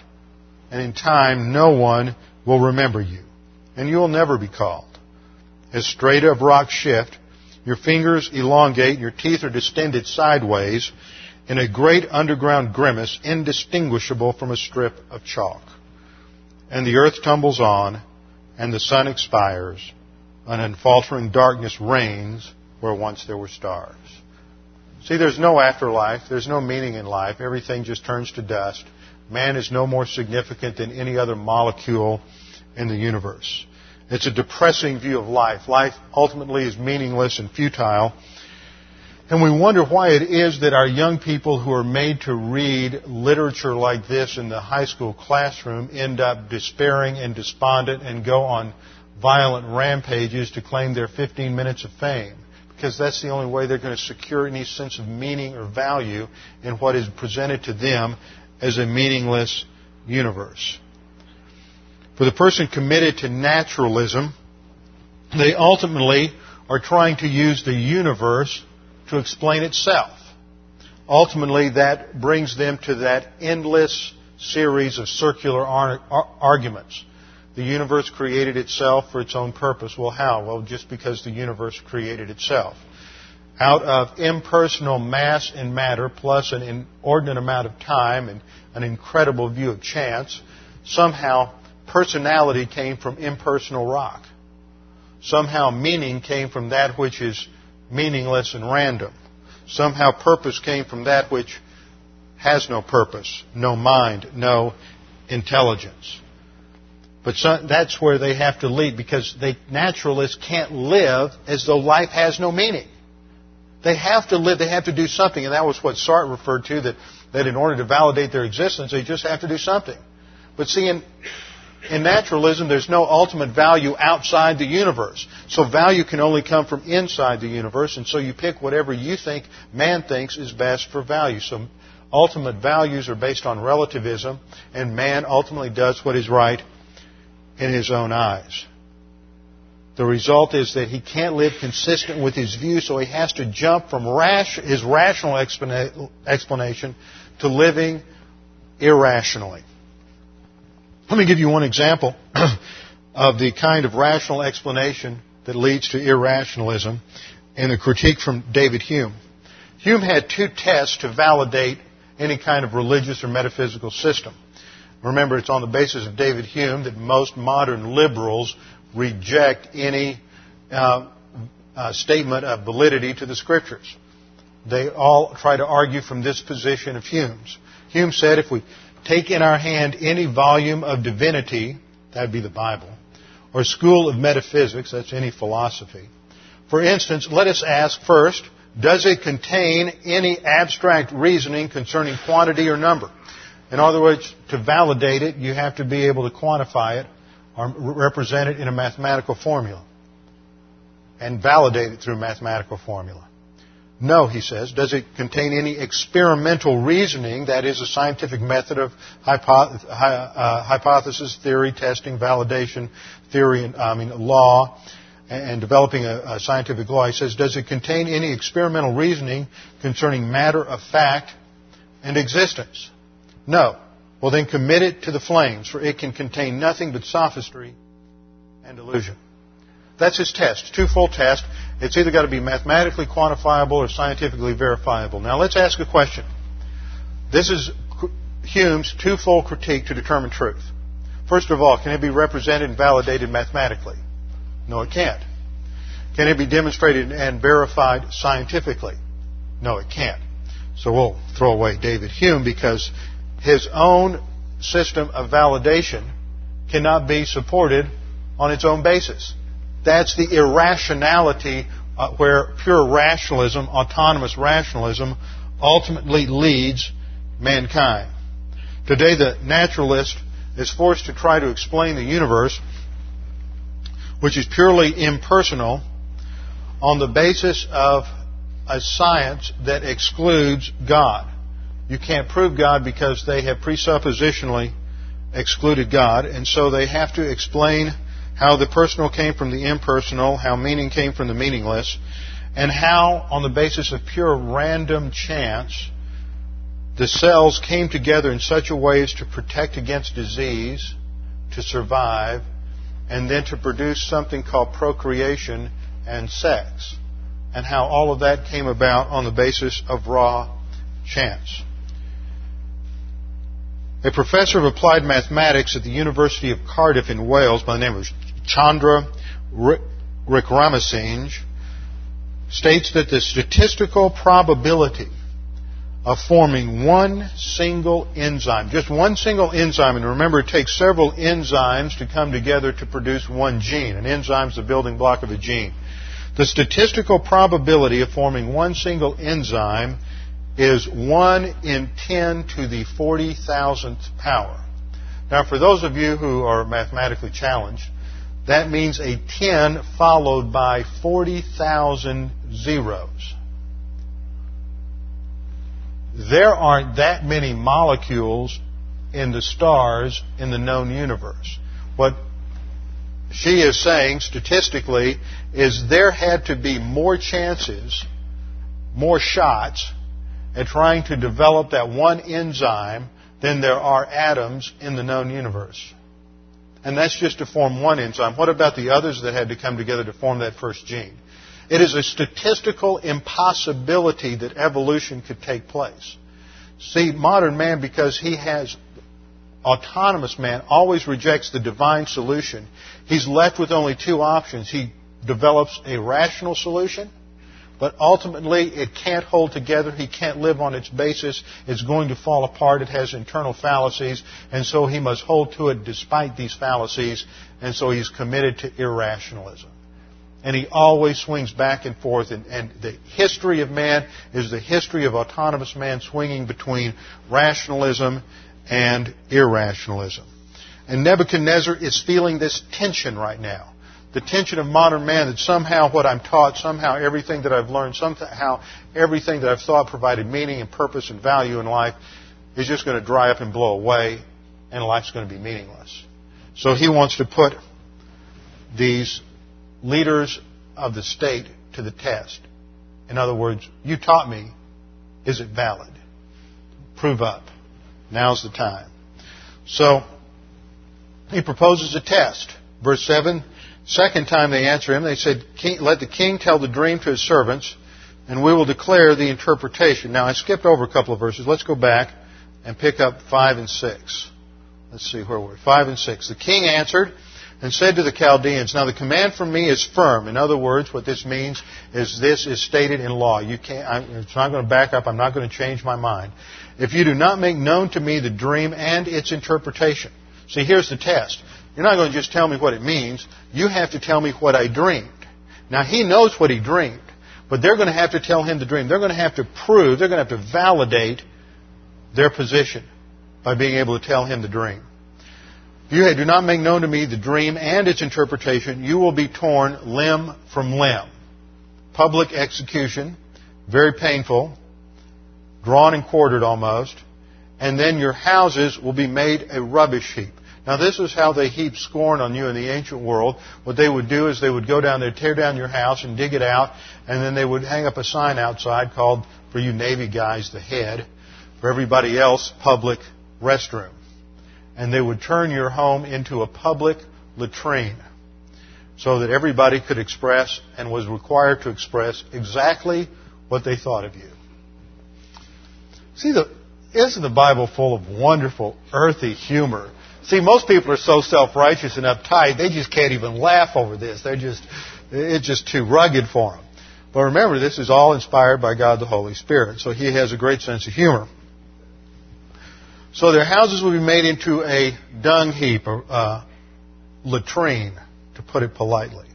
Speaker 1: and in time no one will remember you, and you will never be called. As strata of rock shift, your fingers elongate, your teeth are distended sideways in a great underground grimace indistinguishable from a strip of chalk. And the earth tumbles on, and the sun expires, and unfaltering darkness reigns where once there were stars. See, there's no afterlife. There's no meaning in life. Everything just turns to dust. Man is no more significant than any other molecule in the universe. It's a depressing view of life. Life ultimately is meaningless and futile. And we wonder why it is that our young people who are made to read literature like this in the high school classroom end up despairing and despondent and go on violent rampages to claim their 15 minutes of fame. Because that's the only way they're going to secure any sense of meaning or value in what is presented to them as a meaningless universe. For the person committed to naturalism, they ultimately are trying to use the universe to explain itself. Ultimately, that brings them to that endless series of circular ar- arguments. The universe created itself for its own purpose. Well, how? Well, just because the universe created itself. Out of impersonal mass and matter, plus an inordinate amount of time and an incredible view of chance, somehow personality came from impersonal rock. Somehow meaning came from that which is meaningless and random. Somehow purpose came from that which has no purpose, no mind, no intelligence. But so, that's where they have to lead because they, naturalists can't live as though life has no meaning. They have to live, they have to do something, and that was what Sartre referred to, that, that in order to validate their existence, they just have to do something. But see, in, in naturalism, there's no ultimate value outside the universe. So value can only come from inside the universe, and so you pick whatever you think man thinks is best for value. So ultimate values are based on relativism, and man ultimately does what is right in his own eyes. The result is that he can't live consistent with his view, so he has to jump from his rational explanation to living irrationally. Let me give you one example of the kind of rational explanation that leads to irrationalism in the critique from David Hume. Hume had two tests to validate any kind of religious or metaphysical system. Remember, it's on the basis of David Hume that most modern liberals reject any uh, uh, statement of validity to the Scriptures. They all try to argue from this position of Hume's. Hume said if we take in our hand any volume of divinity, that would be the Bible, or school of metaphysics, that's any philosophy. For instance, let us ask first, does it contain any abstract reasoning concerning quantity or number? In other words, to validate it, you have to be able to quantify it or represent it in a mathematical formula and validate it through a mathematical formula. No, he says. Does it contain any experimental reasoning, that is, a scientific method of uh, hypothesis, theory, testing, validation, theory, and, I mean, law, and, developing a, a scientific law? He says, does it contain any experimental reasoning concerning matter of fact and existence? No. Well, then commit it to the flames, for it can contain nothing but sophistry and illusion. That's his test, twofold test. It's either got to be mathematically quantifiable or scientifically verifiable. Now let's ask a question. This is Hume's twofold critique to determine truth. First of all, can it be represented and validated mathematically? No, it can't. Can it be demonstrated and verified scientifically? No, it can't. So we'll throw away David Hume because his own system of validation cannot be supported on its own basis. That's the irrationality uh, where pure rationalism, autonomous rationalism, ultimately leads mankind. Today, the naturalist is forced to try to explain the universe, which is purely impersonal, on the basis of a science that excludes God. You can't prove God because they have presuppositionally excluded God, and so they have to explain how the personal came from the impersonal, how meaning came from the meaningless, and how, on the basis of pure random chance, the cells came together in such a way as to protect against disease, to survive, and then to produce something called procreation and sex, and how all of that came about on the basis of raw chance. A professor of applied mathematics at the University of Cardiff in Wales by the name of Chandra Wickramasinghe states that the statistical probability of forming one single enzyme, just one single enzyme, and remember it takes several enzymes to come together to produce one gene. An enzyme is the building block of a gene. The statistical probability of forming one single enzyme is 1 in 10 to the 40,000th power. Now, for those of you who are mathematically challenged, that means a 10 followed by 40,000 zeros. There aren't that many molecules in the stars in the known universe. What she is saying statistically is there had to be more chances, more shots at trying to develop that one enzyme than there are atoms in the known universe. And that's just to form one enzyme. What about the others that had to come together to form that first gene? It is a statistical impossibility that evolution could take place. See, modern man, because he has autonomous man, always rejects the divine solution. He's left with only two options. He develops a rational solution but ultimately, it can't hold together. He can't live on its basis. It's going to fall apart. It has internal fallacies. And so he must hold to it despite these fallacies. And so he's committed to irrationalism. And he always swings back and forth. And, and the history of man is the history of autonomous man swinging between rationalism and irrationalism. And Nebuchadnezzar is feeling this tension right now the tension of modern man that somehow what I'm taught, somehow everything that I've learned, somehow everything that I've thought provided meaning and purpose and value in life is just going to dry up and blow away, and life's going to be meaningless. So he wants to put these leaders of the state to the test. In other words, you taught me, is it valid? Prove up. Now's the time. So, he proposes a test. Verse 7 Second time they answer him, they said, Let the king tell the dream to his servants, and we will declare the interpretation. Now, I skipped over a couple of verses. Let's go back and pick up 5 and 6. Let's see where we're. 5 and 6. The king answered, and said to the Chaldeans, Now the command from me is firm. In other words, what this means is this is stated in law. You can't, I'm, it's not going to back up. I'm not going to change my mind. If you do not make known to me the dream and its interpretation. See, here's the test. You're not going to just tell me what it means. You have to tell me what I dreamed. Now, he knows what he dreamed, but they're going to have to tell him the dream. They're going to have to prove, they're going to have to validate their position by being able to tell him the dream. If you do not make known to me the dream and its interpretation, you will be torn limb from limb. Public execution, very painful, drawn and quartered almost, and then your houses will be made a rubbish heap. Now this is how they heap scorn on you in the ancient world. What they would do is they would go down there, tear down your house and dig it out, and then they would hang up a sign outside called, for you Navy guys, the head. For everybody else, public restroom and they would turn your home into a public latrine so that everybody could express and was required to express exactly what they thought of you. See, the, isn't the Bible full of wonderful, earthy humor? See, most people are so self-righteous and uptight, they just can't even laugh over this. They're just, it's just too rugged for them. But remember, this is all inspired by God the Holy Spirit, so He has a great sense of humor. So their houses will be made into a dung heap, a latrine, to put it politely.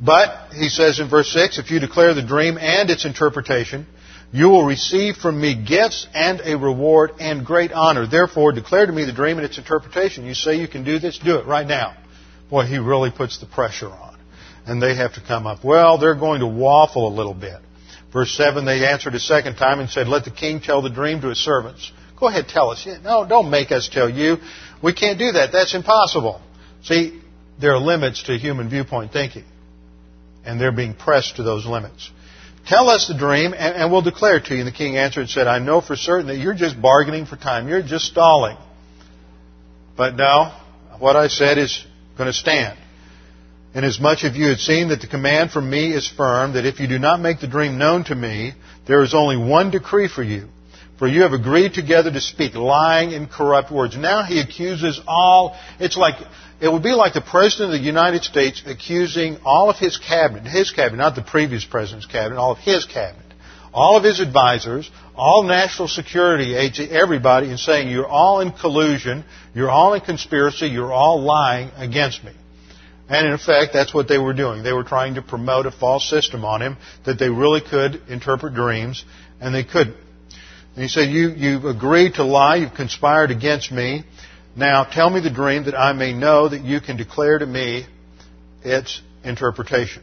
Speaker 1: But, he says in verse 6, if you declare the dream and its interpretation, you will receive from me gifts and a reward and great honor. Therefore, declare to me the dream and its interpretation. You say you can do this? Do it right now. Boy, he really puts the pressure on. And they have to come up. Well, they're going to waffle a little bit. Verse 7, they answered a second time and said, Let the king tell the dream to his servants. Go ahead, tell us. No, don't make us tell you. We can't do that. That's impossible. See, there are limits to human viewpoint thinking. And they're being pressed to those limits. Tell us the dream, and, and we'll declare to you. And the king answered and said, I know for certain that you're just bargaining for time. You're just stalling. But no, what I said is going to stand. Inasmuch as much of you had seen that the command from me is firm, that if you do not make the dream known to me, there is only one decree for you for you have agreed together to speak lying and corrupt words. Now he accuses all, it's like, it would be like the President of the United States accusing all of his cabinet, his cabinet, not the previous President's cabinet, all of his cabinet, all of his advisors, all national security agents, everybody, and saying you're all in collusion, you're all in conspiracy, you're all lying against me. And in effect, that's what they were doing. They were trying to promote a false system on him that they really could interpret dreams, and they couldn't. And he said, you, You've agreed to lie, you've conspired against me. Now tell me the dream that I may know that you can declare to me its interpretation.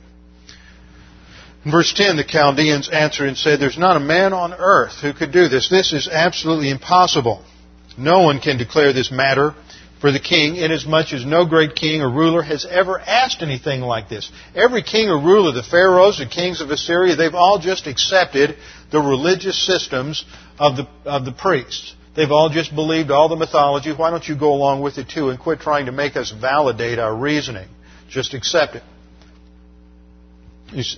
Speaker 1: In verse 10, the Chaldeans answered and said, There's not a man on earth who could do this. This is absolutely impossible. No one can declare this matter for the king, inasmuch as no great king or ruler has ever asked anything like this. Every king or ruler, the pharaohs, the kings of Assyria, they've all just accepted the religious systems of the, of the priests. They've all just believed all the mythology. Why don't you go along with it too and quit trying to make us validate our reasoning? Just accept it.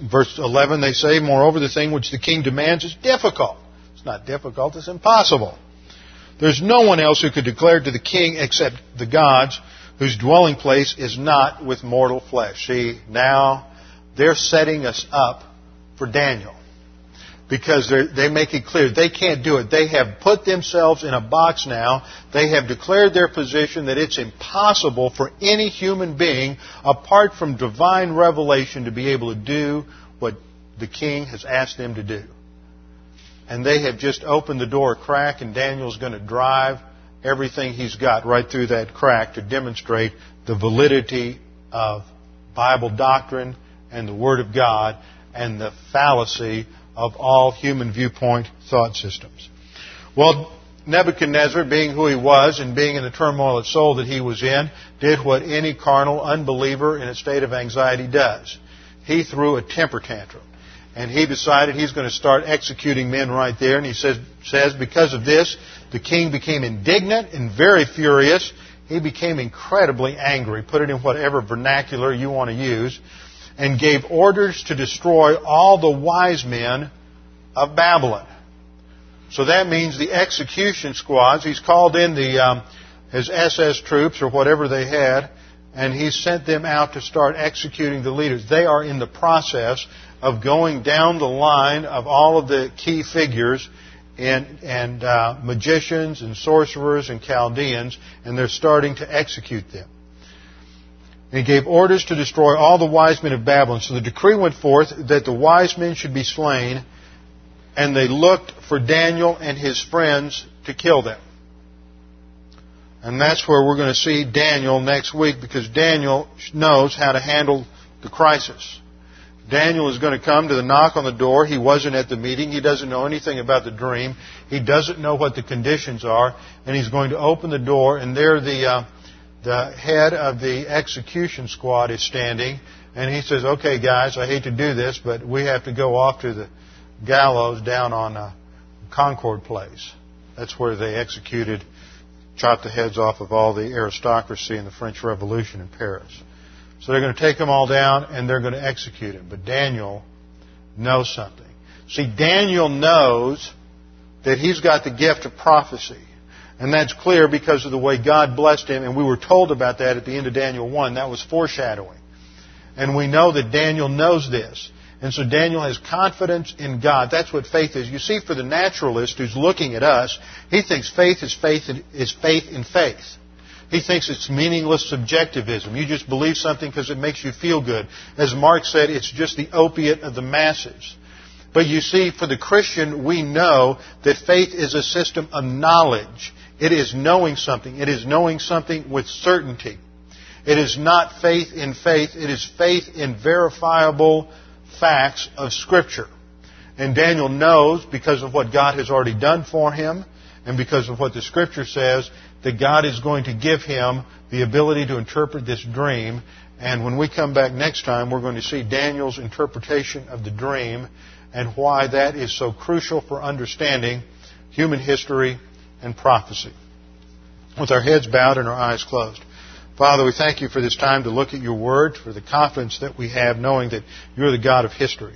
Speaker 1: Verse 11, they say, Moreover, the thing which the king demands is difficult. It's not difficult, it's impossible. There's no one else who could declare to the king except the gods, whose dwelling place is not with mortal flesh. See, now they're setting us up for Daniel because they make it clear they can't do it. They have put themselves in a box now. They have declared their position that it's impossible for any human being, apart from divine revelation, to be able to do what the king has asked them to do. And they have just opened the door a crack, and Daniel's going to drive everything he's got right through that crack to demonstrate the validity of Bible doctrine and the Word of God and the fallacy of all human viewpoint thought systems. Well, Nebuchadnezzar, being who he was and being in the turmoil of soul that he was in, did what any carnal unbeliever in a state of anxiety does. He threw a temper tantrum. And he decided he's going to start executing men right there. And he says, says because of this, the king became indignant and very furious. He became incredibly angry. Put it in whatever vernacular you want to use and gave orders to destroy all the wise men of Babylon. So that means the execution squads. He's called in the um, his SS troops or whatever they had, and He sent them out to start executing the leaders. They are in the process of going down the line of all of the key figures and, and uh, magicians and sorcerers and Chaldeans, and they're starting to execute them. And he gave orders to destroy all the wise men of Babylon. So the decree went forth that the wise men should be slain, and they looked for Daniel and his friends to kill them. And that's where we're going to see Daniel next week because Daniel knows how to handle the crisis. Daniel is going to come to the knock on the door. He wasn't at the meeting. He doesn't know anything about the dream. He doesn't know what the conditions are. And he's going to open the door, and there the, uh, the head of the execution squad is standing. And he says, Okay, guys, I hate to do this, but we have to go off to the gallows down on uh, Concord Place. That's where they executed, chopped the heads off of all the aristocracy in the French Revolution in Paris. So they're going to take them all down and they're going to execute him. But Daniel knows something. See, Daniel knows that he's got the gift of prophecy. And that's clear because of the way God blessed him, and we were told about that at the end of Daniel 1. That was foreshadowing. And we know that Daniel knows this. And so Daniel has confidence in God. That's what faith is. You see, for the naturalist who's looking at us, he thinks faith is faith in, is faith in faith. He thinks it's meaningless subjectivism. You just believe something because it makes you feel good. As Marx said, it's just the opiate of the masses. But you see, for the Christian, we know that faith is a system of knowledge. It is knowing something. It is knowing something with certainty. It is not faith in faith. It is faith in verifiable facts of Scripture. And Daniel knows, because of what God has already done for him, and because of what the Scripture says, that God is going to give him the ability to interpret this dream. And when we come back next time, we're going to see Daniel's interpretation of the dream and why that is so crucial for understanding human history and prophecy. With our heads bowed and our eyes closed. Father, we thank you for this time to look at your word, for the confidence that we have knowing that you're the God of history.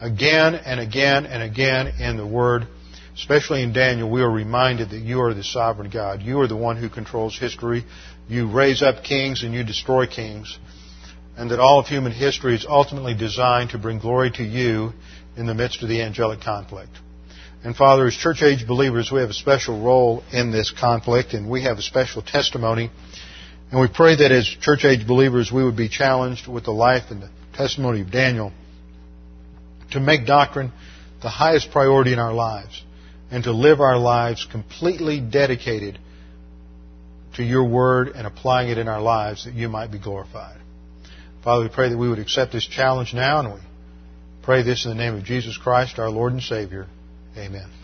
Speaker 1: Again and again and again in the word, especially in Daniel, we are reminded that you are the sovereign God. You are the one who controls history. You raise up kings and you destroy kings. And that all of human history is ultimately designed to bring glory to you in the midst of the angelic conflict. And Father, as church age believers, we have a special role in this conflict and we have a special testimony. And we pray that as church age believers, we would be challenged with the life and the testimony of Daniel to make doctrine the highest priority in our lives and to live our lives completely dedicated to your word and applying it in our lives that you might be glorified. Father, we pray that we would accept this challenge now and we pray this in the name of Jesus Christ, our Lord and Savior. Amen.